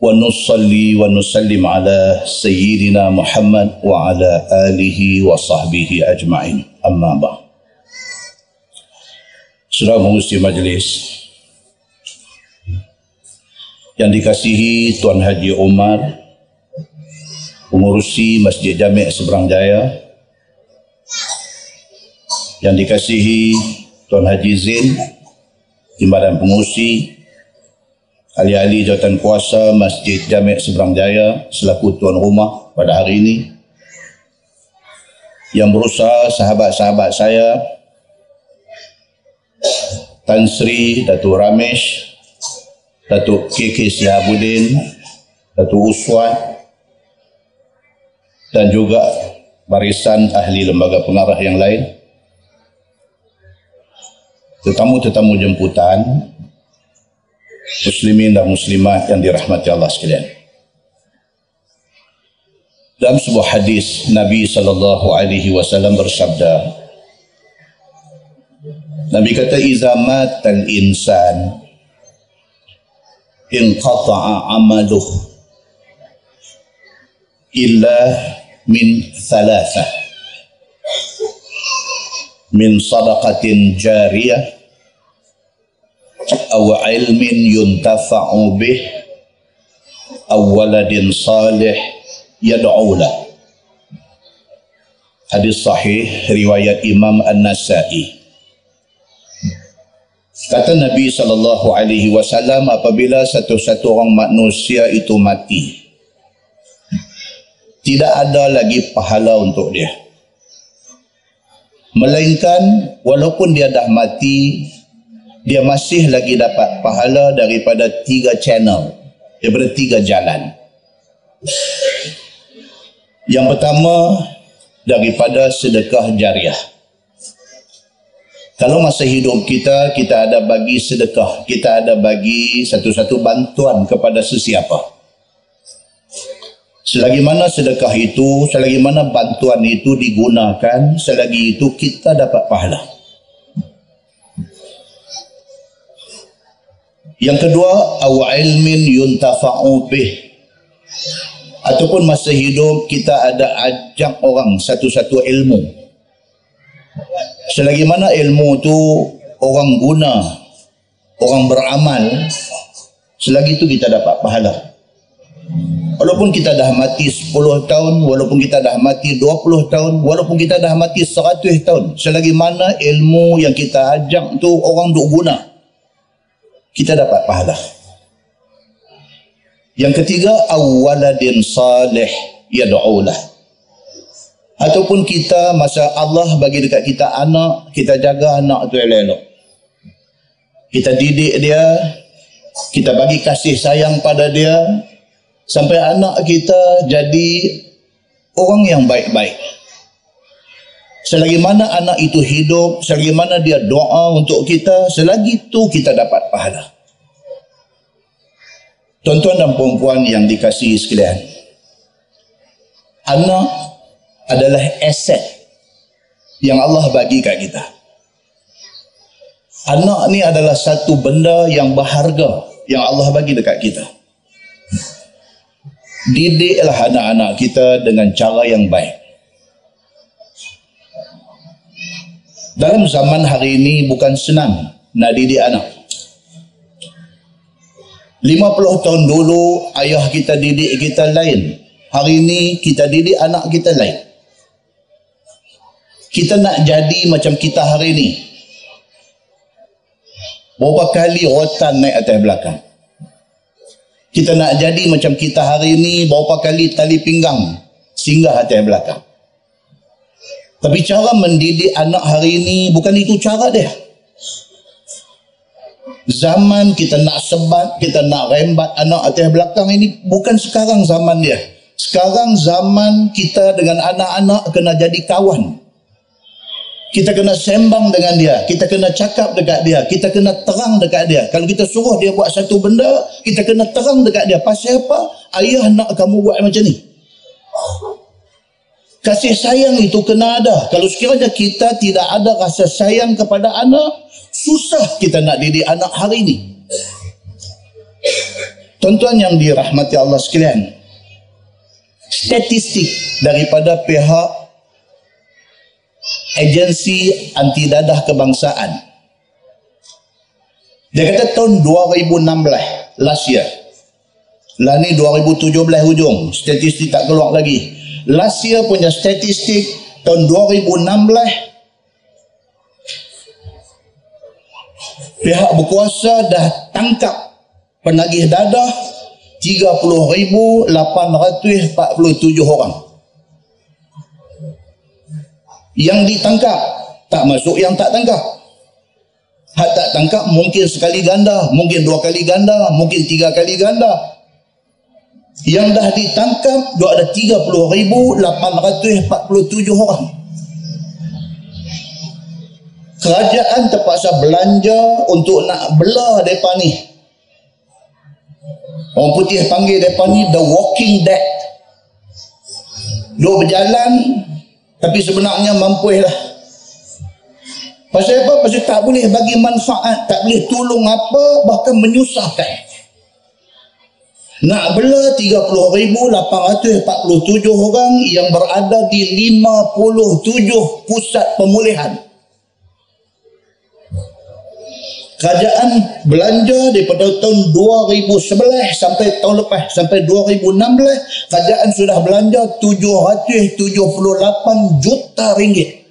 ونصلي ونسلم على سيدنا محمد وعلى آله وصحبه أجمعين أما بعد Saudara mengusti majlis yang dikasihi Tuan Haji Umar pengurusi Masjid Jami' Seberang Jaya yang dikasihi Tuan Haji Zain Timbalan Pengurusi ahli-ahli jawatan kuasa Masjid Jami' Seberang Jaya selaku tuan rumah pada hari ini yang berusaha sahabat-sahabat saya Tan Sri Datuk Ramesh Datuk KK Sihabudin Datuk Uswan dan juga barisan ahli lembaga pengarah yang lain tetamu-tetamu jemputan muslimin dan muslimat yang dirahmati Allah sekalian. Dalam sebuah hadis Nabi sallallahu alaihi wasallam bersabda Nabi kata iza matal insan inqata'a amaluh illa min thalatha min sadaqatin jariyah aw ilmin yuntafa'u bih aw waladin salih yad'ula hadis sahih riwayat imam an-nasai kata nabi sallallahu alaihi wasallam apabila satu-satu orang manusia itu mati tidak ada lagi pahala untuk dia. Melainkan walaupun dia dah mati dia masih lagi dapat pahala daripada tiga channel daripada tiga jalan. Yang pertama daripada sedekah jariah. Kalau masa hidup kita kita ada bagi sedekah kita ada bagi satu-satu bantuan kepada sesiapa. Selagi mana sedekah itu selagi mana bantuan itu digunakan selagi itu kita dapat pahala Yang kedua, aw ilmin yuntafa'u bih. Ataupun masa hidup kita ada ajak orang satu-satu ilmu. Selagi mana ilmu tu orang guna, orang beramal, selagi itu kita dapat pahala. Walaupun kita dah mati 10 tahun, walaupun kita dah mati 20 tahun, walaupun kita dah mati 100 tahun, selagi mana ilmu yang kita ajak tu orang duk guna, kita dapat pahala. Yang ketiga, awaladin salih yad'ulah. Ataupun kita masa Allah bagi dekat kita anak, kita jaga anak tu elok-elok. Kita didik dia, kita bagi kasih sayang pada dia sampai anak kita jadi orang yang baik-baik. Selagi mana anak itu hidup, selagi mana dia doa untuk kita, selagi itu kita dapat pahala. Tuan-tuan dan puan yang dikasihi sekalian, anak adalah aset yang Allah bagi kat kita. Anak ni adalah satu benda yang berharga yang Allah bagi dekat kita. Didiklah anak-anak kita dengan cara yang baik. Dalam zaman hari ini bukan senang nak didik anak. 50 tahun dulu ayah kita didik kita lain. Hari ini kita didik anak kita lain. Kita nak jadi macam kita hari ini. Berapa kali rotan naik atas belakang. Kita nak jadi macam kita hari ini berapa kali tali pinggang singgah atas belakang tapi cara mendidik anak hari ini bukan itu cara dia. zaman kita nak sebat, kita nak rembat anak atas belakang ini bukan sekarang zaman dia. Sekarang zaman kita dengan anak-anak kena jadi kawan. Kita kena sembang dengan dia. Kita kena cakap dekat dia. Kita kena terang dekat dia. Kalau kita suruh dia buat satu benda, kita kena terang dekat dia. Pasal apa? Ayah nak kamu buat macam ni. Kasih sayang itu kena ada. Kalau sekiranya kita tidak ada rasa sayang kepada anak, susah kita nak didik anak hari ini. Tuan-tuan yang dirahmati Allah sekalian, statistik daripada pihak agensi anti dadah kebangsaan. Dia kata tahun 2016, last year. Lah ni 2017 hujung, statistik tak keluar lagi. Last year punya statistik tahun 2016 pihak berkuasa dah tangkap penagih dadah 30,847 orang. Yang ditangkap tak masuk yang tak tangkap. Hak tak tangkap mungkin sekali ganda mungkin dua kali ganda mungkin tiga kali ganda yang dah ditangkap dia ada 30,847 orang kerajaan terpaksa belanja untuk nak belah mereka ni orang putih panggil mereka ni the walking dead dia berjalan tapi sebenarnya mampu lah. Pasal apa? Pasal tak boleh bagi manfaat, tak boleh tolong apa, bahkan menyusahkan. Nak bela 30,847 orang yang berada di 57 pusat pemulihan. Kerajaan belanja daripada tahun 2011 sampai tahun lepas sampai 2016 kerajaan sudah belanja 778 juta ringgit.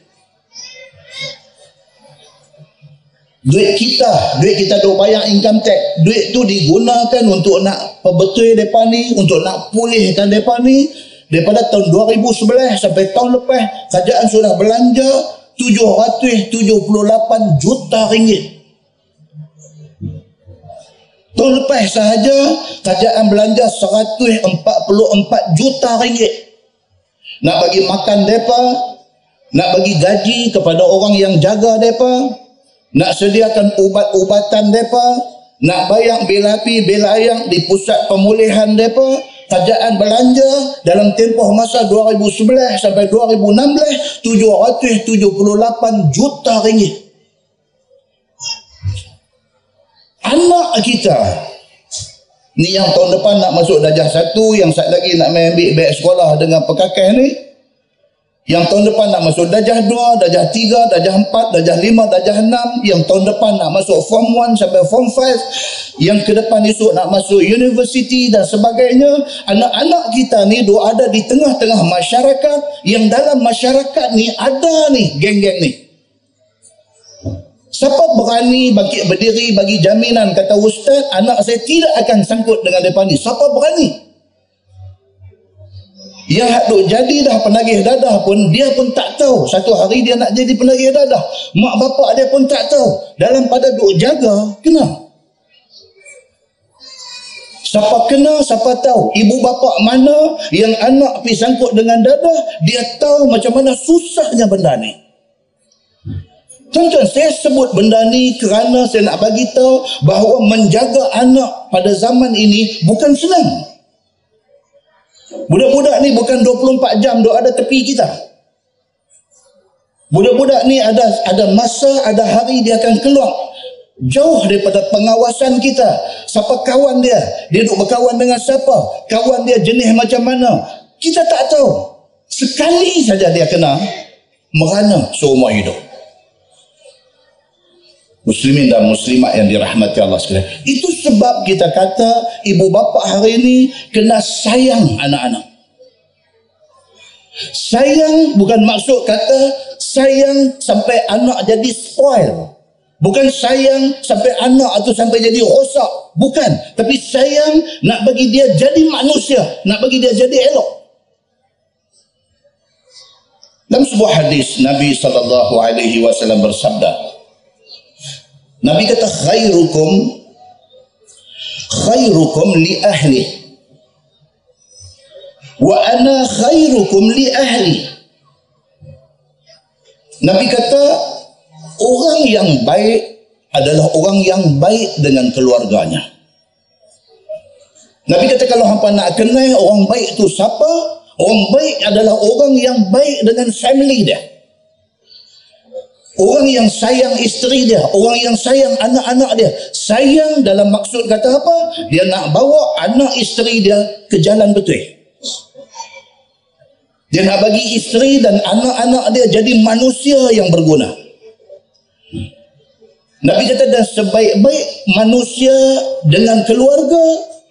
Duit kita, duit kita duk bayar income tax. Duit tu digunakan untuk nak perbetul depan ni, untuk nak pulihkan depan ni. Daripada tahun 2011 sampai tahun lepas, kerajaan sudah belanja 778 juta ringgit. Tahun lepas sahaja kerajaan belanja 144 juta ringgit. Nak bagi makan mereka, nak bagi gaji kepada orang yang jaga mereka, nak sediakan ubat-ubatan mereka, nak bayar bil api, bil ayam di pusat pemulihan mereka, kerajaan belanja dalam tempoh masa 2011 sampai 2016 778 juta ringgit. anak kita ni yang tahun depan nak masuk darjah satu yang satu lagi nak ambil baik sekolah dengan pekakeh ni yang tahun depan nak masuk darjah dua, darjah tiga, darjah empat, darjah lima, darjah enam. Yang tahun depan nak masuk form one sampai form five. Yang ke depan esok nak masuk university dan sebagainya. Anak-anak kita ni dua ada di tengah-tengah masyarakat. Yang dalam masyarakat ni ada ni geng-geng ni. Siapa berani bagi berdiri bagi jaminan kata ustaz anak saya tidak akan sangkut dengan depan ni. Siapa berani? Yang duk jadi dah penagih dadah pun dia pun tak tahu satu hari dia nak jadi penagih dadah. Mak bapak dia pun tak tahu. Dalam pada duk jaga kena. Siapa kena, siapa tahu. Ibu bapa mana yang anak pergi sangkut dengan dadah, dia tahu macam mana susahnya benda ni. Tuan-tuan, saya sebut benda ni kerana saya nak bagi tahu bahawa menjaga anak pada zaman ini bukan senang. Budak-budak ni bukan 24 jam duk ada tepi kita. Budak-budak ni ada ada masa, ada hari dia akan keluar jauh daripada pengawasan kita. Siapa kawan dia? Dia duk berkawan dengan siapa? Kawan dia jenis macam mana? Kita tak tahu. Sekali saja dia kena merana seumur hidup muslimin dan muslimat yang dirahmati Allah sekalian. Itu sebab kita kata ibu bapa hari ini kena sayang anak-anak. Sayang bukan maksud kata sayang sampai anak jadi spoil. Bukan sayang sampai anak atau sampai jadi rosak. Bukan. Tapi sayang nak bagi dia jadi manusia. Nak bagi dia jadi elok. Dalam sebuah hadis Nabi SAW bersabda Nabi kata khairukum khairukum li ahli wa ana khairukum li ahli Nabi kata orang yang baik adalah orang yang baik dengan keluarganya. Nabi kata kalau hampa nak kenal orang baik tu siapa? Orang baik adalah orang yang baik dengan family dia. Orang yang sayang isteri dia, orang yang sayang anak-anak dia. Sayang dalam maksud kata apa? Dia nak bawa anak isteri dia ke jalan betul. Dia nak bagi isteri dan anak-anak dia jadi manusia yang berguna. Nabi kata dan sebaik-baik manusia dengan keluarga,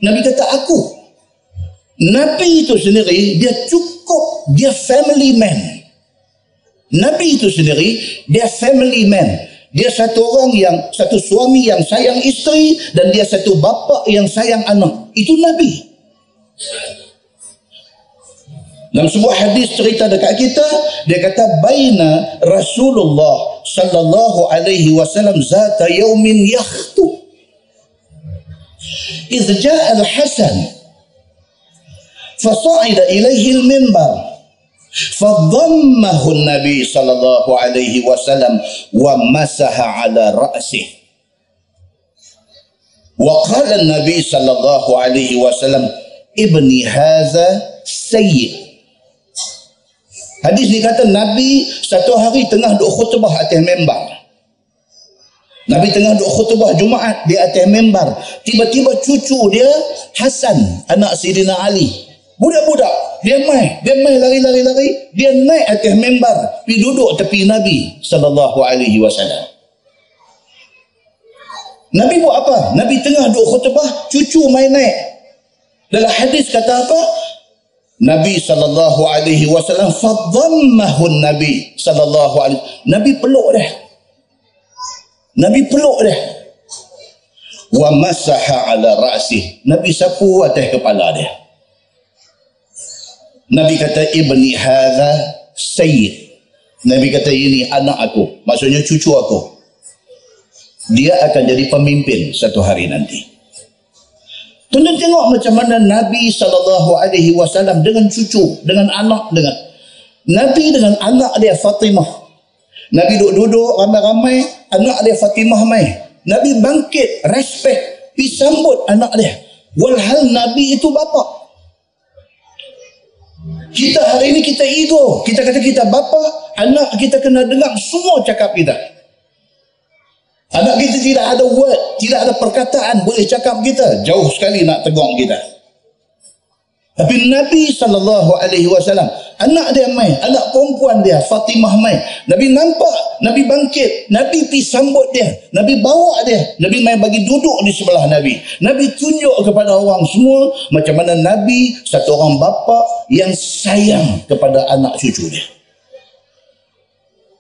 Nabi kata aku. Nabi itu sendiri dia cukup dia family man. Nabi itu sendiri dia family man. Dia satu orang yang satu suami yang sayang isteri dan dia satu bapa yang sayang anak. Itu Nabi. Dalam sebuah hadis cerita dekat kita, dia kata baina Rasulullah sallallahu alaihi wasallam zata yaumin yakhtu. إذ جاء الحسن فصعد إليه المنبر فضمه Nabi Sallallahu Alaihi Wasallam, وسلم ومسح على رأسه وقال النبي صلى الله عليه وسلم ابني هذا سيد Hadis ni kata Nabi satu hari tengah duk khutbah atas membar. Nabi tengah duk khutbah Jumaat di atas membar. Tiba-tiba cucu dia Hasan, anak Sidina Ali. Budak-budak dia mai, dia mai lari-lari-lari, dia naik atas membar, pergi duduk tepi Nabi sallallahu alaihi wasallam. Nabi buat apa? Nabi tengah duk khutbah, cucu mai naik. Dalam hadis kata apa? Nabi sallallahu alaihi wasallam fadhammahu Nabi sallallahu alaihi Nabi peluk dia. Nabi peluk dia. Wa masaha ala ra'si. Nabi sapu atas kepala dia. Nabi kata ibni hadha sayyid. Nabi kata ini anak aku, maksudnya cucu aku. Dia akan jadi pemimpin satu hari nanti. Tuan-tuan tengok macam mana Nabi SAW dengan cucu, dengan anak, dengan Nabi dengan anak dia Fatimah. Nabi duduk-duduk ramai-ramai, anak dia Fatimah mai. Nabi bangkit, respect, pergi sambut anak dia. Walhal Nabi itu bapa. Kita hari ini kita ego. Kita kata kita bapa, anak kita kena dengar semua cakap kita. Anak kita tidak ada word, tidak ada perkataan boleh cakap kita. Jauh sekali nak tegur kita. Tapi Nabi sallallahu alaihi wasallam, anak dia mai, anak perempuan dia Fatimah mai. Nabi nampak, Nabi bangkit, Nabi pi sambut dia, Nabi bawa dia, Nabi mai bagi duduk di sebelah Nabi. Nabi tunjuk kepada orang semua macam mana Nabi satu orang bapa yang sayang kepada anak cucu dia.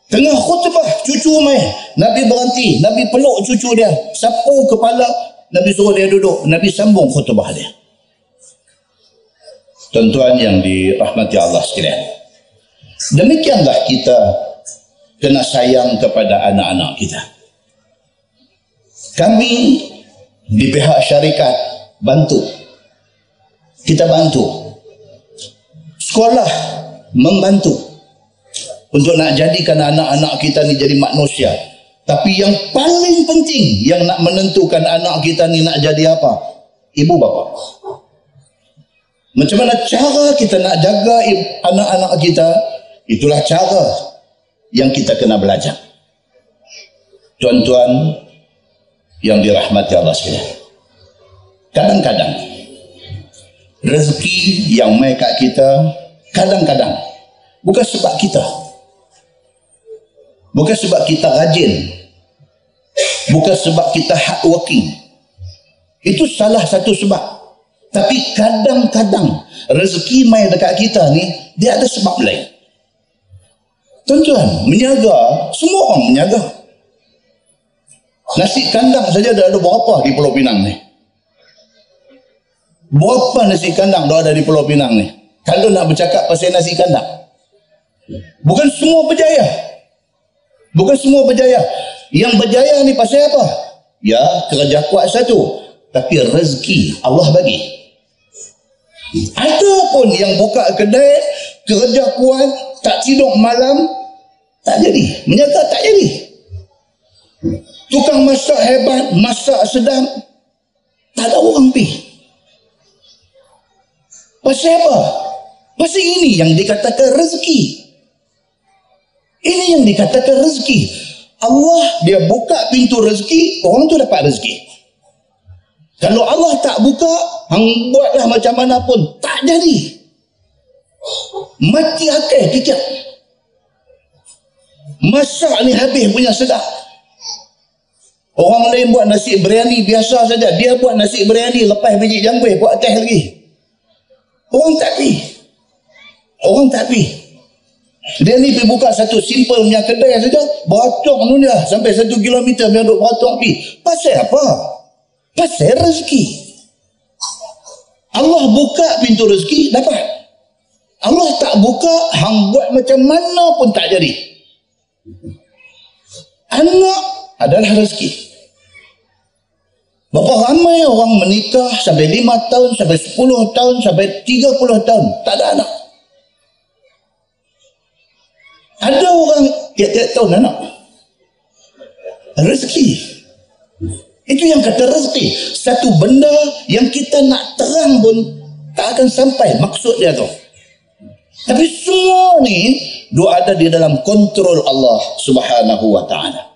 Tengah khutbah cucu mai. Nabi berhenti. Nabi peluk cucu dia. Sapu kepala. Nabi suruh dia duduk. Nabi sambung khutbah dia. Tuan-tuan yang dirahmati Allah sekalian. Demikianlah kita kena sayang kepada anak-anak kita. Kami di pihak syarikat bantu. Kita bantu. Sekolah membantu untuk nak jadikan anak-anak kita ni jadi manusia. Tapi yang paling penting yang nak menentukan anak kita ni nak jadi apa? Ibu bapa. Macam mana cara kita nak jaga anak-anak kita? Itulah cara yang kita kena belajar. Tuan-tuan yang dirahmati Allah sekalian. Kadang-kadang rezeki yang mai kat kita kadang-kadang bukan sebab kita Bukan sebab kita rajin. Bukan sebab kita hard working. Itu salah satu sebab. Tapi kadang-kadang rezeki main dekat kita ni, dia ada sebab lain. Tuan-tuan, menyaga, semua orang menyaga. Nasi kandang saja dah ada berapa di Pulau Pinang ni? Berapa nasi kandang dah ada di Pulau Pinang ni? Kalau nak bercakap pasal nasi kandang. Bukan semua berjaya. Bukan semua berjaya. Yang berjaya ni pasal apa? Ya, kerja kuat satu. Tapi rezeki Allah bagi. Ada pun yang buka kedai, kerja kuat, tak tidur malam, tak jadi. Menyata tak jadi. Tukang masak hebat, masak sedap, tak ada orang pergi. Pasal apa? Pasal ini yang dikatakan rezeki. Ini yang dikatakan rezeki. Allah dia buka pintu rezeki, orang tu dapat rezeki. Kalau Allah tak buka, hang buatlah macam mana pun, tak jadi. Mati akal kicap. Masak ni habis punya sedap. Orang lain buat nasi biryani biasa saja. Dia buat nasi biryani lepas biji jangkui buat teh lagi. Orang tak pi. Orang tak pi. Dia ni pergi buka satu simple punya kedai saja. Botong tu dia. Sampai satu kilometer dia duduk botong pi. Pasal apa? Pasal rezeki. Allah buka pintu rezeki, dapat. Allah tak buka, hang buat macam mana pun tak jadi. Anak adalah rezeki. Berapa ramai orang menikah sampai lima tahun, sampai sepuluh tahun, sampai tiga puluh tahun. Tak ada anak. Ada orang tiap-tiap tahun anak. Rezeki. Itu yang kata rezeki. Satu benda yang kita nak terang pun tak akan sampai maksud dia tu. Tapi semua ni dua ada di dalam kontrol Allah Subhanahu wa taala.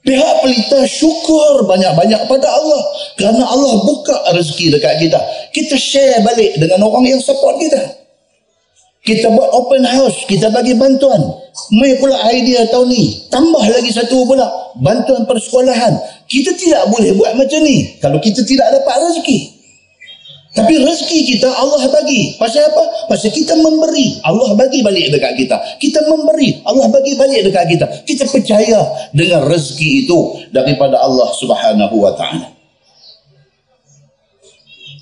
Pihak pelita syukur banyak-banyak pada Allah kerana Allah buka rezeki dekat kita. Kita share balik dengan orang yang support kita. Kita buat open house, kita bagi bantuan. Mai pula idea tahun ni. Tambah lagi satu pula, bantuan persekolahan. Kita tidak boleh buat macam ni kalau kita tidak dapat rezeki. Tapi rezeki kita Allah bagi. Pasal apa? Pasal kita memberi. Allah bagi balik dekat kita. Kita memberi. Allah bagi balik dekat kita. Kita percaya dengan rezeki itu daripada Allah subhanahu wa ta'ala.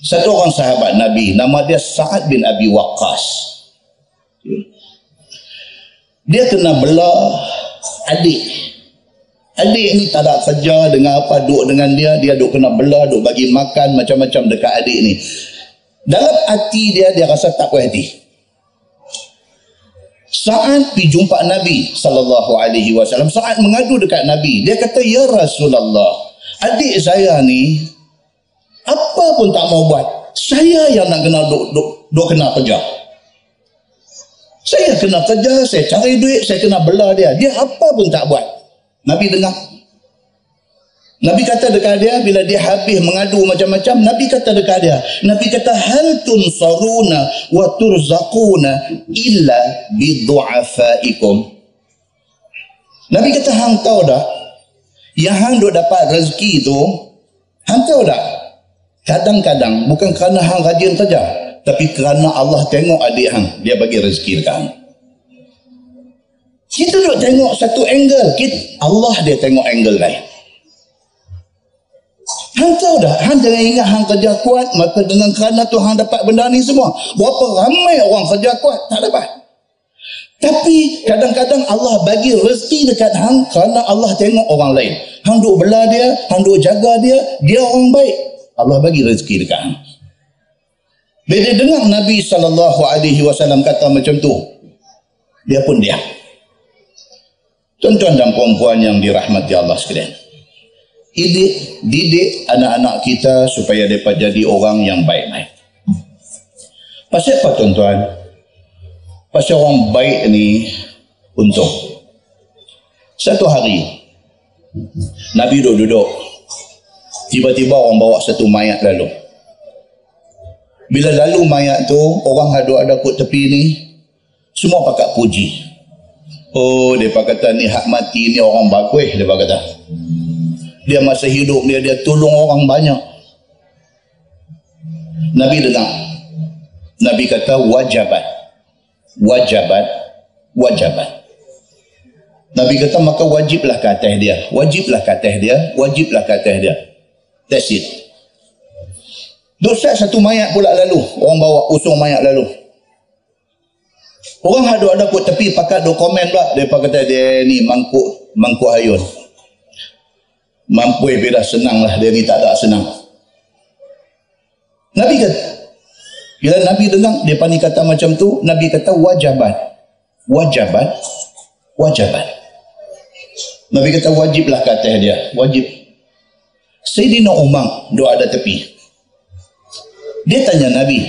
Satu orang sahabat Nabi, nama dia Sa'ad bin Abi Waqqas. Dia kena belah adik. Adik ni tak ada kerja dengan apa duduk dengan dia, dia duduk kena belah, duduk bagi makan macam-macam dekat adik ni. Dalam hati dia, dia rasa tak puas hati. Saat pergi jumpa Nabi sallallahu alaihi wasallam, saat mengadu dekat Nabi, dia kata, "Ya Rasulullah, adik saya ni apa pun tak mau buat. Saya yang nak kena duk duk, duk kena kerja." Saya kena kerja, saya cari duit, saya kena belah dia. Dia apa pun tak buat. Nabi dengar. Nabi kata dekat dia, bila dia habis mengadu macam-macam, Nabi kata dekat dia, Nabi kata, Hal tunsaruna wa turzakuna illa bidu'afaikum. Nabi kata, hang tahu dah, yang hang duk dapat rezeki tu, hang tahu dah, kadang-kadang, bukan kerana hang rajin kerja, tapi kerana Allah tengok adik hang dia bagi rezeki dekat hang kita duk tengok satu angle kita, Allah dia tengok angle lain hang tahu dah hang jangan ingat hang kerja kuat maka dengan kerana tu hang dapat benda ni semua berapa ramai orang kerja kuat tak dapat tapi kadang-kadang Allah bagi rezeki dekat hang kerana Allah tengok orang lain. Hang duk belah dia, hang duk jaga dia, dia orang baik. Allah bagi rezeki dekat hang. Bila dengar Nabi sallallahu alaihi wasallam kata macam tu, dia pun diam. Tuan-tuan dan puan-puan yang dirahmati Allah sekalian. Didik, didik anak-anak kita supaya dapat jadi orang yang baik-baik. Pasal apa tuan-tuan? Pasal orang baik ni untung. Satu hari, Nabi duduk-duduk. Tiba-tiba orang bawa satu mayat lalu. Bila lalu mayat tu, orang ada ada kat tepi ni, semua pakat puji. Oh, dia kata ni hak mati ni orang bagus, dia kata. Dia masa hidup dia, dia tolong orang banyak. Nabi dengar. Nabi kata wajabat. Wajabat. Wajabat. Nabi kata maka wajiblah ke atas dia. Wajiblah ke atas dia. Wajiblah ke atas dia. That's it. Dosa satu mayat pula lalu. Orang bawa usung mayat lalu. Orang ada ada kot tepi pakai dokumen pula. Dia kata dia ni mangkuk mangku ayun. Mampu bila senang lah dia ni tak ada senang. Nabi kata, bila Nabi dengar dia pani kata macam tu, Nabi kata wajabat. Wajabat. Wajabat. Nabi kata wajiblah kata dia. Wajib. Sayyidina Umar doa ada tepi. Dia tanya Nabi.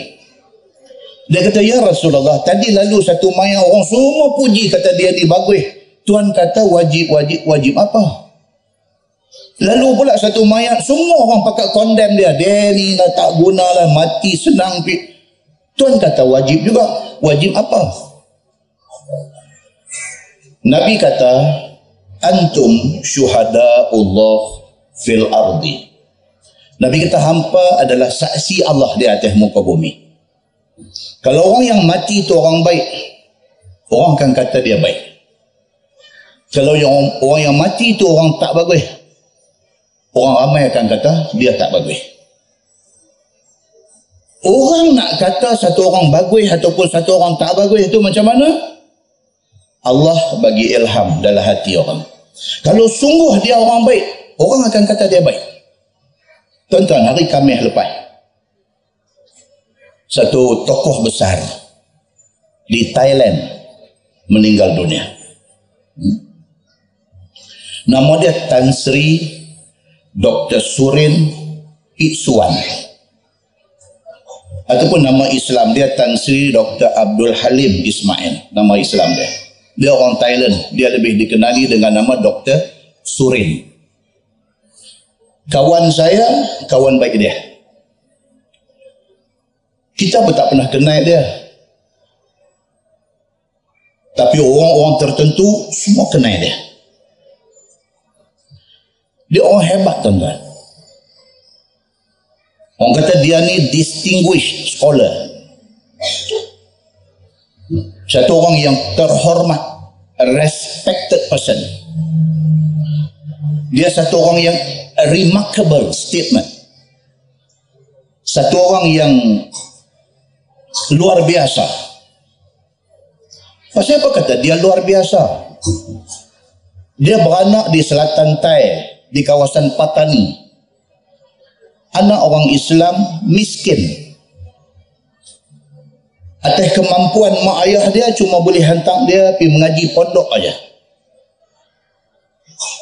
Dia kata, Ya Rasulullah, tadi lalu satu mayat orang semua puji kata dia ni bagus. Tuhan kata wajib, wajib, wajib apa? Lalu pula satu mayat, semua orang pakai kondem dia. Dia ni nak tak guna lah, mati senang. Tuhan kata wajib juga. Wajib apa? Nabi kata, Antum syuhada Allah fil ardi. Nabi kata hampa adalah saksi Allah di atas muka bumi. Kalau orang yang mati itu orang baik, orang akan kata dia baik. Kalau yang orang yang mati itu orang tak bagus, orang ramai akan kata dia tak bagus. Orang nak kata satu orang bagus ataupun satu orang tak bagus itu macam mana? Allah bagi ilham dalam hati orang. Kalau sungguh dia orang baik, orang akan kata dia baik. Tuan-tuan, hari Khamis lepas, satu tokoh besar di Thailand meninggal dunia. Hmm? Nama dia Tan Sri Dr. Surin Itsuan. Ataupun nama Islam dia Tan Sri Dr. Abdul Halim Ismail. Nama Islam dia. Dia orang Thailand. Dia lebih dikenali dengan nama Dr. Surin. Kawan saya, kawan baik dia. Kita pun tak pernah kenal dia. Tapi orang-orang tertentu semua kenal dia. Dia orang hebat tuan-tuan. Orang kata dia ni distinguished scholar satu orang yang terhormat respected person dia satu orang yang remarkable statement. Satu orang yang luar biasa. Pasal apa kata dia luar biasa? Dia beranak di selatan Thai di kawasan Patani. Anak orang Islam miskin. Atas kemampuan mak ayah dia cuma boleh hantar dia pergi mengaji pondok aja.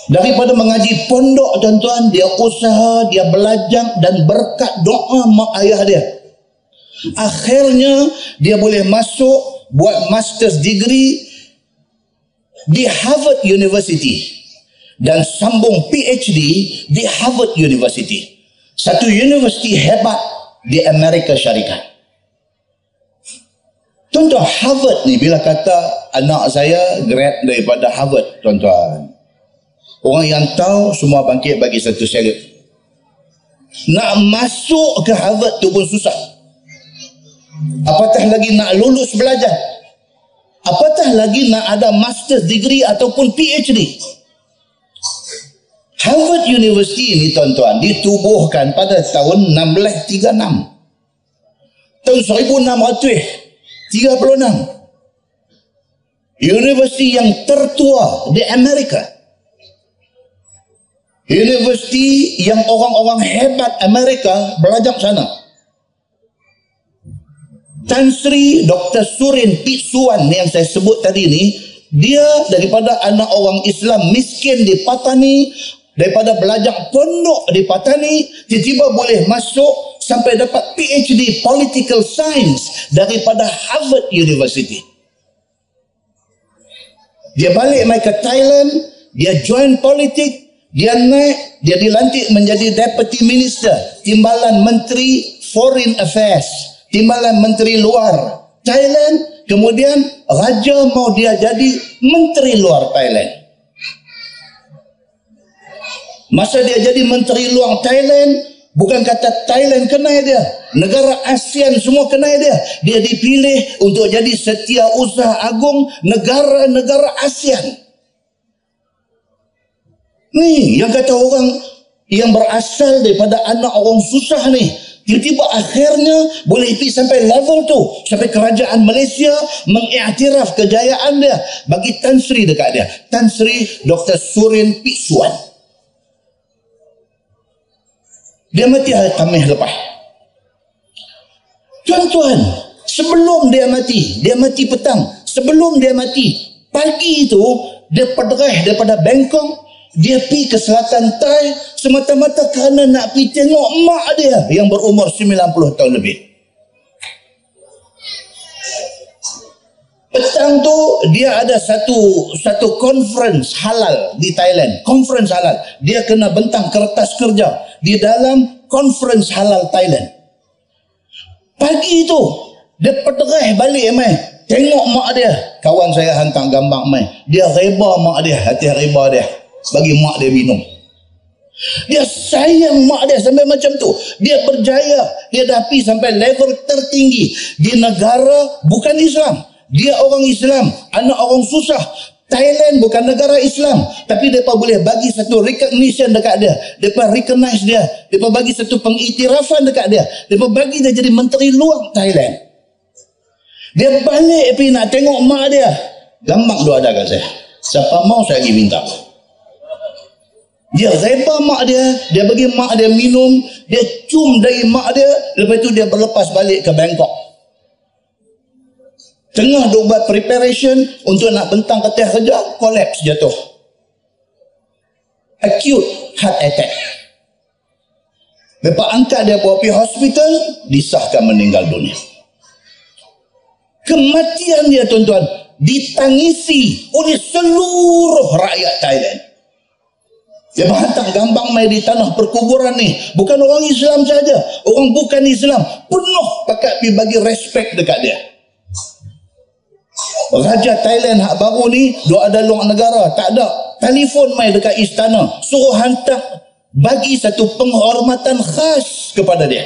Daripada mengaji pondok tuan-tuan, dia usaha, dia belajar dan berkat doa mak ayah dia. Akhirnya dia boleh masuk buat master's degree di Harvard University dan sambung PhD di Harvard University. Satu universiti hebat di Amerika Syarikat. Tuan-tuan, Harvard ni bila kata anak saya grad daripada Harvard, tuan-tuan. Orang yang tahu semua bangkit bagi satu syarat. Nak masuk ke Harvard tu pun susah. Apatah lagi nak lulus belajar. Apatah lagi nak ada master's degree ataupun PhD. Harvard University ni tuan-tuan ditubuhkan pada tahun 1636. Tahun 1600 36 Universiti yang tertua di Amerika Universiti yang orang-orang hebat Amerika belajar sana Tan Sri Dr. Surin Pitsuan yang saya sebut tadi ni dia daripada anak orang Islam miskin di Patani daripada belajar pondok di Patani tiba-tiba boleh masuk sampai dapat PhD Political Science daripada Harvard University. Dia balik mai ke Thailand, dia join politik, dia naik, dia dilantik menjadi Deputy Minister, Timbalan Menteri Foreign Affairs, Timbalan Menteri Luar Thailand, kemudian Raja mau dia jadi Menteri Luar Thailand. Masa dia jadi Menteri Luar Thailand, Bukan kata Thailand kenal dia. Negara ASEAN semua kenal dia. Dia dipilih untuk jadi setiausaha agung negara-negara ASEAN. Ni yang kata orang yang berasal daripada anak orang susah ni. Tiba-tiba akhirnya boleh pergi sampai level tu. Sampai kerajaan Malaysia mengiktiraf kejayaan dia. Bagi Tan Sri dekat dia. Tan Sri Dr. Surin Pisuan. Dia mati hari Khamis lepas. Tuan-tuan, sebelum dia mati, dia mati petang. Sebelum dia mati, pagi itu, dia perderah daripada Bangkok dia pergi ke selatan Thai semata-mata kerana nak pergi tengok mak dia yang berumur 90 tahun lebih. Petang tu dia ada satu satu conference halal di Thailand. Conference halal. Dia kena bentang kertas kerja di dalam conference halal Thailand. Pagi itu dia perderah balik mai. Tengok mak dia. Kawan saya hantar gambar mai. Dia reba mak dia. Hati reba dia bagi mak dia minum. Dia sayang mak dia sampai macam tu. Dia berjaya. Dia dah pergi sampai level tertinggi. Di negara bukan Islam. Dia orang Islam. Anak orang susah. Thailand bukan negara Islam. Tapi mereka boleh bagi satu recognition dekat dia. Mereka recognize dia. Mereka bagi satu pengiktirafan dekat dia. Mereka bagi dia jadi menteri luar Thailand. Dia balik pergi nak tengok mak dia. Gampang tu ada kat saya. Siapa mau saya pergi minta. Dia reba mak dia, dia bagi mak dia minum, dia cum dari mak dia, lepas tu dia berlepas balik ke Bangkok. Tengah dia buat preparation untuk nak bentang ke teh kerja, collapse jatuh. Acute heart attack. Lepas angkat dia bawa pergi hospital, disahkan meninggal dunia. Kematian dia tuan-tuan, ditangisi oleh seluruh rakyat Thailand. Dia berhantar gambar mai di tanah perkuburan ni. Bukan orang Islam saja. Orang bukan Islam. Penuh pakat pergi bagi respect dekat dia. Raja Thailand hak baru ni, dua ada luar negara. Tak ada. Telefon mai dekat istana. Suruh hantar bagi satu penghormatan khas kepada dia.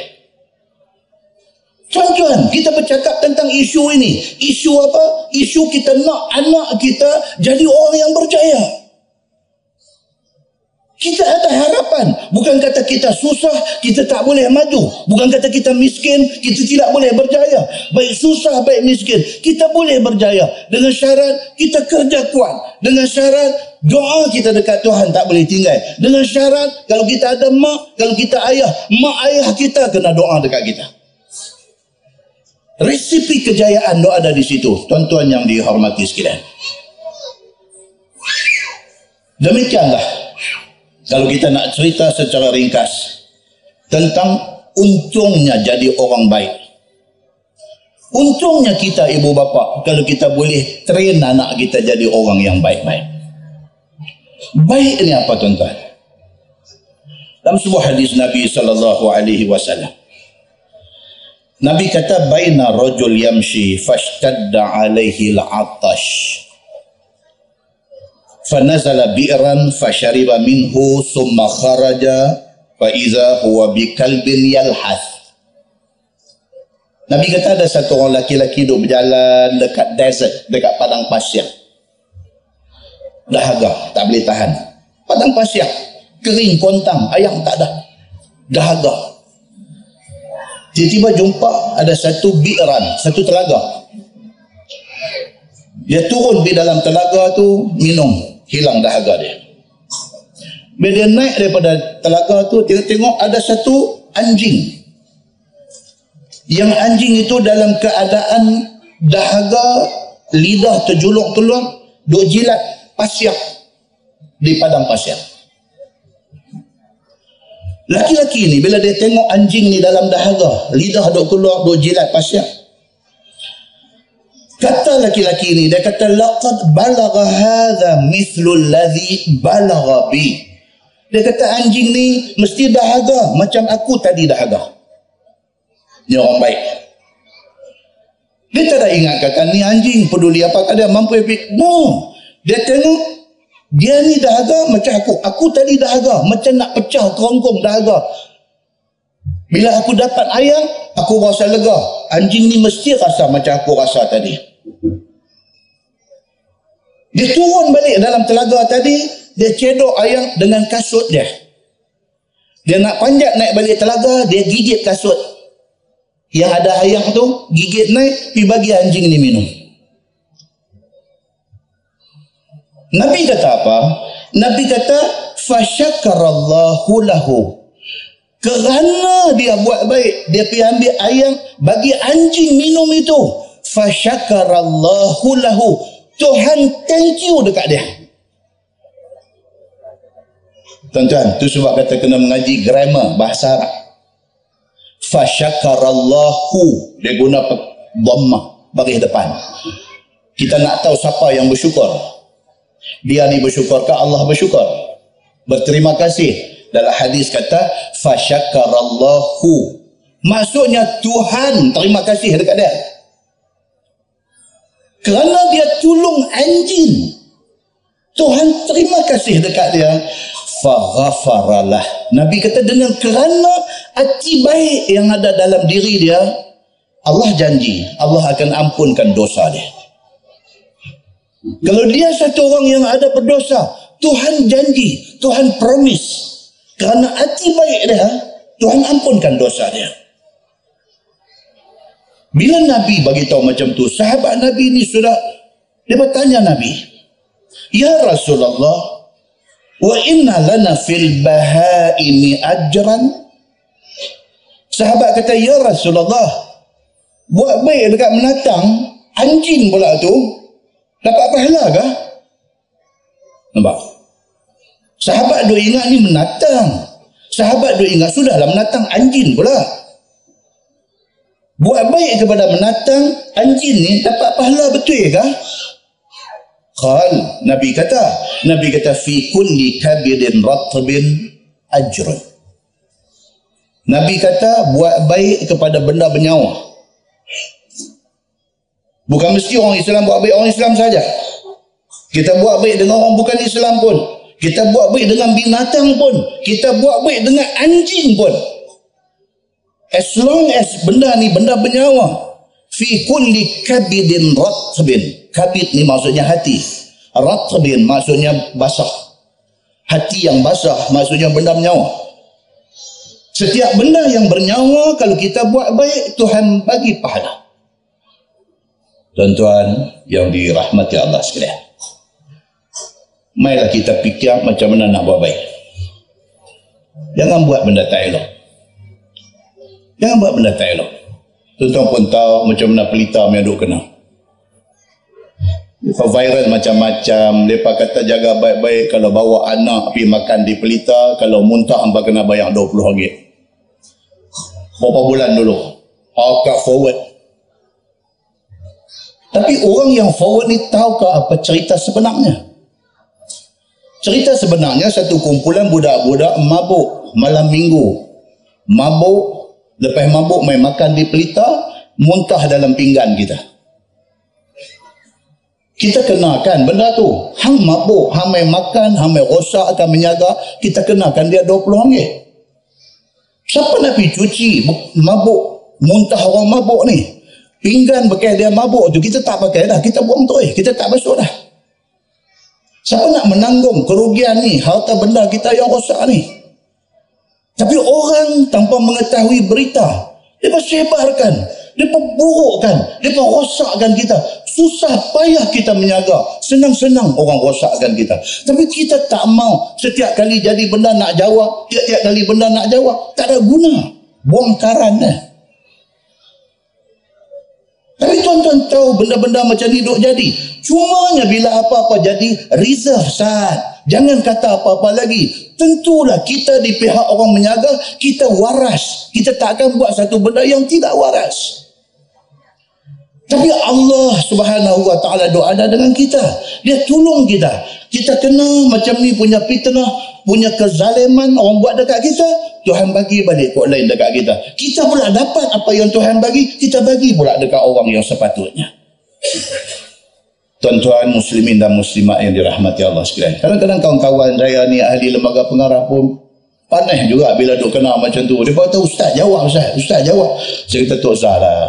Tuan-tuan, kita bercakap tentang isu ini. Isu apa? Isu kita nak anak kita jadi orang yang berjaya. Kita ada harapan. Bukan kata kita susah, kita tak boleh maju. Bukan kata kita miskin, kita tidak boleh berjaya. Baik susah, baik miskin. Kita boleh berjaya. Dengan syarat kita kerja kuat. Dengan syarat doa kita dekat Tuhan tak boleh tinggal. Dengan syarat kalau kita ada mak, kalau kita ayah, mak ayah kita kena doa dekat kita. Resipi kejayaan doa ada di situ. Tuan-tuan yang dihormati sekalian. Demikianlah kalau kita nak cerita secara ringkas tentang untungnya jadi orang baik. Untungnya kita ibu bapa kalau kita boleh train anak kita jadi orang yang baik-baik. Baik ini apa tuan-tuan? Dalam sebuah hadis Nabi sallallahu alaihi wasallam Nabi kata baina rajul yamshi fashtadda alaihi al-atash فنزل fashariba minhu summa ثم خرج huwa bi kalbin يلحث Nabi kata ada satu orang lelaki-lelaki duduk berjalan dekat desert, dekat padang pasir. Dahaga, tak boleh tahan. Padang pasir, kering, kontang, ayam tak ada. Dahaga. Tiba-tiba jumpa ada satu bi'ran, satu telaga. Dia turun di dalam telaga tu minum hilang dahaga dia. Bila dia naik daripada telaga tu, dia tengok ada satu anjing. Yang anjing itu dalam keadaan dahaga, lidah terjuluk-tuluk, duk jilat pasir di padang pasir. Laki-laki ni bila dia tengok anjing ni dalam dahaga, lidah duk keluar, duk jilat pasir, Kata laki-laki ni, dia kata, laqad balagha hadha mithlu alladhi balagha bi. Dia kata, anjing ni mesti dahaga macam aku tadi dahaga. Ni orang baik. Dia tak ada ingat kata, ni anjing peduli apakah dia mampu epic. No. Dia tengok, dia ni dahaga macam aku. Aku tadi dahaga. Macam nak pecah kerongkong dahaga. Bila aku dapat ayam, aku rasa lega. Anjing ni mesti rasa macam aku rasa tadi. Dia turun balik dalam telaga tadi, dia cedok ayam dengan kasut dia. Dia nak panjat naik balik telaga, dia gigit kasut. Yang ada ayam tu gigit naik, pi bagi anjing ni minum. Nabi kata apa? Nabi kata fasyakarallahu lahu. Kerana dia buat baik, dia pergi ambil ayam bagi anjing minum itu. Fasyakarallahu lahu. Tuhan thank you dekat dia. Tuan-tuan, tu sebab kata kena mengaji grammar bahasa Arab. Fasyakarallahu. Dia guna dhamma bagi depan. Kita nak tahu siapa yang bersyukur. Dia ni bersyukur ke Allah bersyukur. Berterima kasih. Dalam hadis kata fasyakarallahu. Maksudnya Tuhan terima kasih dekat dia. Kerana dia tolong anjing. Tuhan terima kasih dekat dia faghafaralah. Nabi kata dengan kerana hati baik yang ada dalam diri dia, Allah janji Allah akan ampunkan dosa dia. Kalau dia satu orang yang ada berdosa, Tuhan janji, Tuhan promise. Kerana hati baik dia, Tuhan ampunkan dosa dia. Bila Nabi bagi tahu macam tu, sahabat Nabi ni sudah dia bertanya Nabi, "Ya Rasulullah, wa inna lana fil bahaimi ajran? Sahabat kata ya Rasulullah buat baik dekat menatang anjing pula tu dapat pahala ke nampak? Sahabat duk ingat ni menatang. Sahabat duk ingat sudahlah menatang anjing pula buat baik kepada menatang anjing ni dapat pahala betul ke Qal Nabi kata Nabi kata fi kulli kabirin ratbin ajrun Nabi kata buat baik kepada benda bernyawa Bukan mesti orang Islam buat baik orang Islam saja. Kita buat baik dengan orang bukan Islam pun. Kita buat baik dengan binatang pun. Kita buat baik dengan anjing pun. As long as benda ni benda bernyawa. Fi kulli kabidin ratbin. Kabit ni maksudnya hati. Ratbin maksudnya basah. Hati yang basah maksudnya benda bernyawa. Setiap benda yang bernyawa kalau kita buat baik Tuhan bagi pahala. Tuan-tuan yang dirahmati Allah sekalian. Marilah kita fikir macam mana nak buat baik. Jangan buat benda tak elok jangan buat benda tak elok. Tuan-tuan pun tahu macam mana pelita yang duk kena. Viral macam-macam. Mereka kata jaga baik-baik. Kalau bawa anak pergi makan di pelita kalau muntah hamba kena bayar 20 ringgit. Berapa bulan dulu? Akak forward? Tapi orang yang forward ni tahu ke apa cerita sebenarnya? Cerita sebenarnya satu kumpulan budak-budak mabuk malam minggu. Mabuk lepas mabuk main makan di pelita muntah dalam pinggan kita kita kenakan benda tu. Hang mabuk, hang main makan, hang main rosak akan menyaga, kita kenakan dia 20 ringgit. Siapa nak pergi cuci mabuk, muntah orang mabuk ni? Pinggan pakai dia mabuk tu, kita tak pakai dah, kita buang tu eh, kita tak basuh dah. Siapa nak menanggung kerugian ni, harta benda kita yang rosak ni? Tapi orang tanpa mengetahui berita, dia sebarkan, dia burukkan, dia rosakkan kita. Susah payah kita menyaga. Senang-senang orang rosakkan kita. Tapi kita tak mau setiap kali jadi benda nak jawab tiap-tiap kali benda nak jawab tak ada guna. Buang karan eh. tapi tuan-tuan tahu benda-benda macam ni duk jadi. Cumanya bila apa-apa jadi reserve saat jangan kata apa-apa lagi tentulah kita di pihak orang menyaga kita waras kita tak akan buat satu benda yang tidak waras tapi Allah subhanahu wa ta'ala doa ada dengan kita. Dia tolong kita. Kita kena macam ni punya fitnah, punya kezaliman orang buat dekat kita. Tuhan bagi balik kot lain dekat kita. Kita pula dapat apa yang Tuhan bagi, kita bagi pula dekat orang yang sepatutnya. Tuan-tuan muslimin dan muslimat yang dirahmati Allah sekalian. Kadang-kadang kawan-kawan saya ni ahli lembaga pengarah pun panas juga bila duk kena macam tu. Dia kata ustaz jawab ustaz, ustaz jawab. Saya kata tu ustaz lah.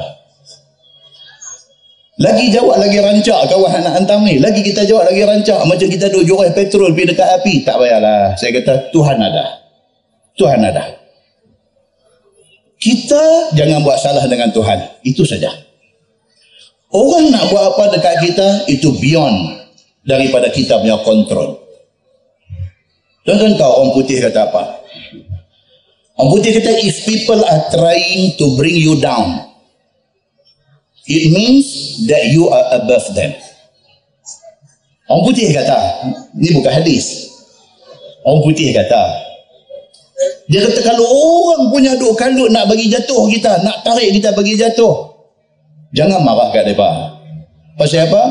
Lagi jawab lagi rancak kawan anak hantam ni. Lagi kita jawab lagi rancak. Macam kita duduk jual petrol pergi dekat api. Tak payahlah. Saya kata Tuhan ada. Tuhan ada. Kita jangan buat salah dengan Tuhan. Itu saja. Orang nak buat apa dekat kita, itu beyond daripada kita punya kontrol. Tuan-tuan tahu orang putih kata apa? Orang putih kata, if people are trying to bring you down, it means that you are above them. Orang putih kata, ini bukan hadis. Orang putih kata, dia kata kalau orang punya duk kalut nak bagi jatuh kita, nak tarik kita bagi jatuh. Jangan marah kat mereka. Pasal apa?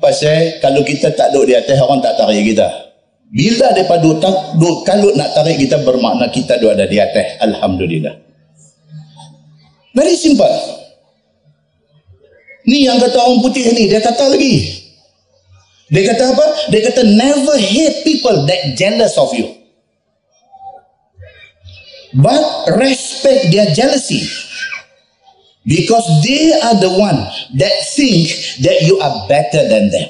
Pasal kalau kita tak duduk di atas, orang tak tarik kita. Bila mereka duduk, duduk kalut nak tarik kita, bermakna kita duduk ada di atas. Alhamdulillah. Very simple. Ni yang kata orang putih ni, dia kata lagi. Dia kata apa? Dia kata never hate people that jealous of you but respect their jealousy because they are the one that think that you are better than them.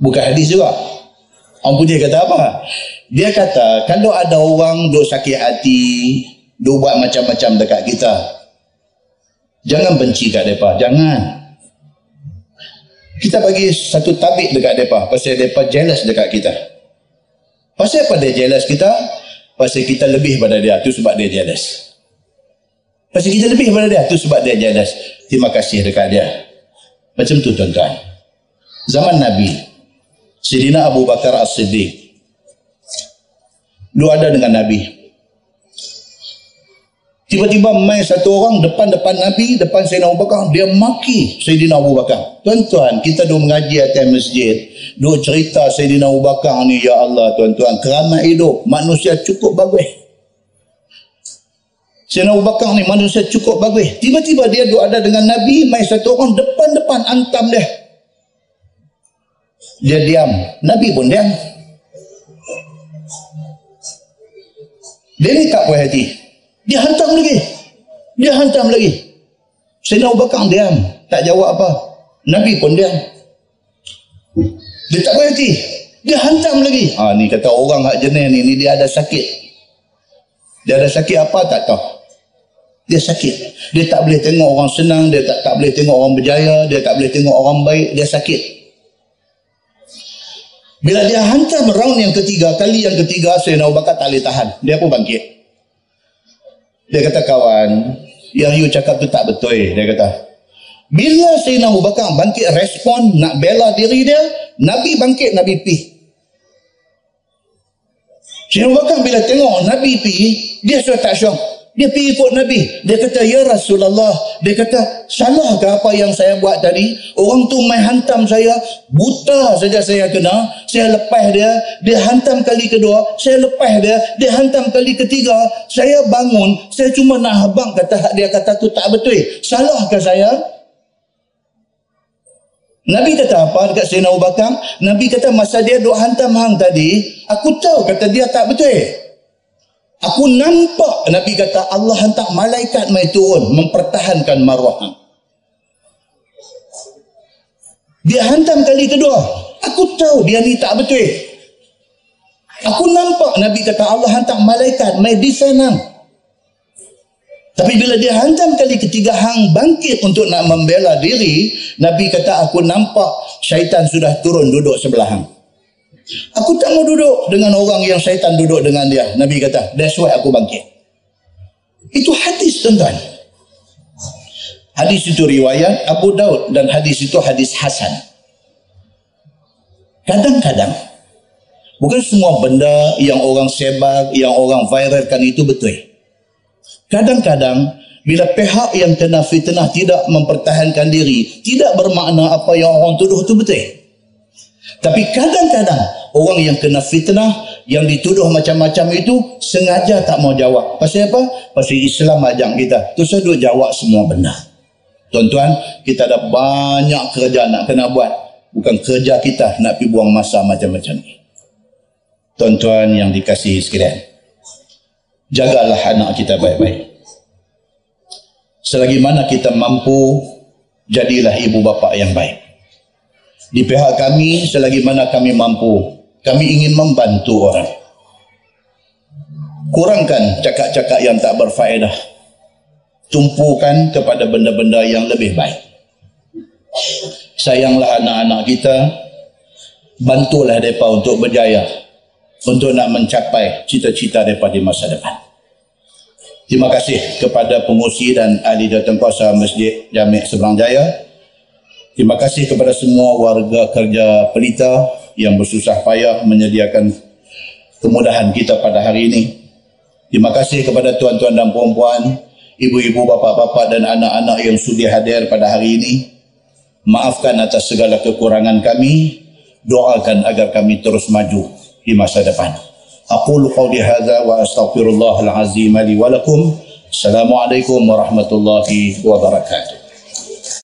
Bukan hadis juga. Orang putih kata apa? Dia kata kalau ada orang duk sakit hati duk buat macam-macam dekat kita jangan benci kat mereka. Jangan. Kita bagi satu tabik dekat mereka pasal mereka jealous dekat kita. Pasal apa dia jealous kita? Pasal kita lebih pada dia. tu sebab dia jealous. Pasal kita lebih pada dia. tu sebab dia jealous. Terima kasih dekat dia. Macam tu tuan-tuan. Zaman Nabi. Sidina Abu Bakar As-Siddiq. Lu ada dengan Nabi. Tiba-tiba main satu orang depan-depan Nabi, depan Sayyidina Abu Bakar, dia maki Sayyidina Abu Bakar. Tuan-tuan, kita dah mengaji atas masjid. Dua cerita Sayyidina Abu Bakar ni, Ya Allah tuan-tuan, keramat hidup, manusia cukup bagus. Sayyidina Abu Bakar ni manusia cukup bagus. Tiba-tiba dia duduk ada dengan Nabi, main satu orang depan-depan antam dia. Dia diam. Nabi pun diam. Dia ni tak puas hati. Dia hantam lagi. Dia hantam lagi. Sayyidina Abu Bakar diam. Tak jawab apa. Nabi pun diam. Dia tak berhenti. Dia hantam lagi. Ha, ni kata orang hak jenis ni, ni dia ada sakit. Dia ada sakit apa tak tahu. Dia sakit. Dia tak boleh tengok orang senang. Dia tak, tak boleh tengok orang berjaya. Dia tak boleh tengok orang baik. Dia sakit. Bila dia hantam round yang ketiga, kali yang ketiga, Sayyidina Abu Bakar tak boleh tahan. Dia pun bangkit. Dia kata kawan, yang you cakap tu tak betul. Dia kata, bila Sayyidina Abu Bakar bangkit respon nak bela diri dia, Nabi bangkit, Nabi pi. Sayyidina Abu Bakar bila tengok Nabi pi, dia sudah tak syok. Dia pergi ikut Nabi. Dia kata, Ya Rasulullah. Dia kata, salah ke apa yang saya buat tadi? Orang tu main hantam saya. Buta saja saya kena. Saya lepas dia. Dia hantam kali kedua. Saya lepas dia. Dia hantam kali ketiga. Saya bangun. Saya cuma nak habang kata dia kata tu tak betul. Salah ke saya? Nabi kata apa dekat Sayyidina Abu Bakar? Nabi kata masa dia duk hantam hang tadi, aku tahu kata dia tak betul. Aku nampak Nabi kata Allah hantar malaikat mai turun mempertahankan maruah. Dia hantam kali kedua. Aku tahu dia ni tak betul. Aku nampak Nabi kata Allah hantar malaikat mai defend hang. Tapi bila dia hantam kali ketiga hang bangkit untuk nak membela diri, Nabi kata aku nampak syaitan sudah turun duduk sebelah hang. Aku tak mau duduk dengan orang yang syaitan duduk dengan dia. Nabi kata, that's why aku bangkit. Itu hadis tuan-tuan. Hadis itu riwayat Abu Daud dan hadis itu hadis Hasan. Kadang-kadang, bukan semua benda yang orang sebar, yang orang viralkan itu betul. Kadang-kadang, bila pihak yang kena fitnah tidak mempertahankan diri, tidak bermakna apa yang orang tuduh itu betul. Tapi kadang-kadang orang yang kena fitnah, yang dituduh macam-macam itu sengaja tak mau jawab. Pasal apa? Pasal Islam ajak kita. Tu saya duk jawab semua benda. Tuan-tuan, kita ada banyak kerja nak kena buat. Bukan kerja kita nak pergi buang masa macam-macam ni. Tuan-tuan yang dikasihi sekalian. Jagalah anak kita baik-baik. Selagi mana kita mampu, jadilah ibu bapa yang baik di pihak kami selagi mana kami mampu kami ingin membantu orang kurangkan cakap-cakap yang tak berfaedah tumpukan kepada benda-benda yang lebih baik. Sayanglah anak-anak kita, bantulah mereka untuk berjaya, untuk nak mencapai cita-cita mereka di masa depan. Terima kasih kepada pengusi dan ahli kuasa Masjid Jamik Seberang Jaya. Terima kasih kepada semua warga kerja pelita yang bersusah payah menyediakan kemudahan kita pada hari ini. Terima kasih kepada tuan-tuan dan puan-puan, ibu-ibu, bapa-bapa dan anak-anak yang sudi hadir pada hari ini. Maafkan atas segala kekurangan kami. Doakan agar kami terus maju di masa depan. Aqulu qawli hadha wa astaghfirullahal azim li wa lakum. Assalamualaikum warahmatullahi wabarakatuh.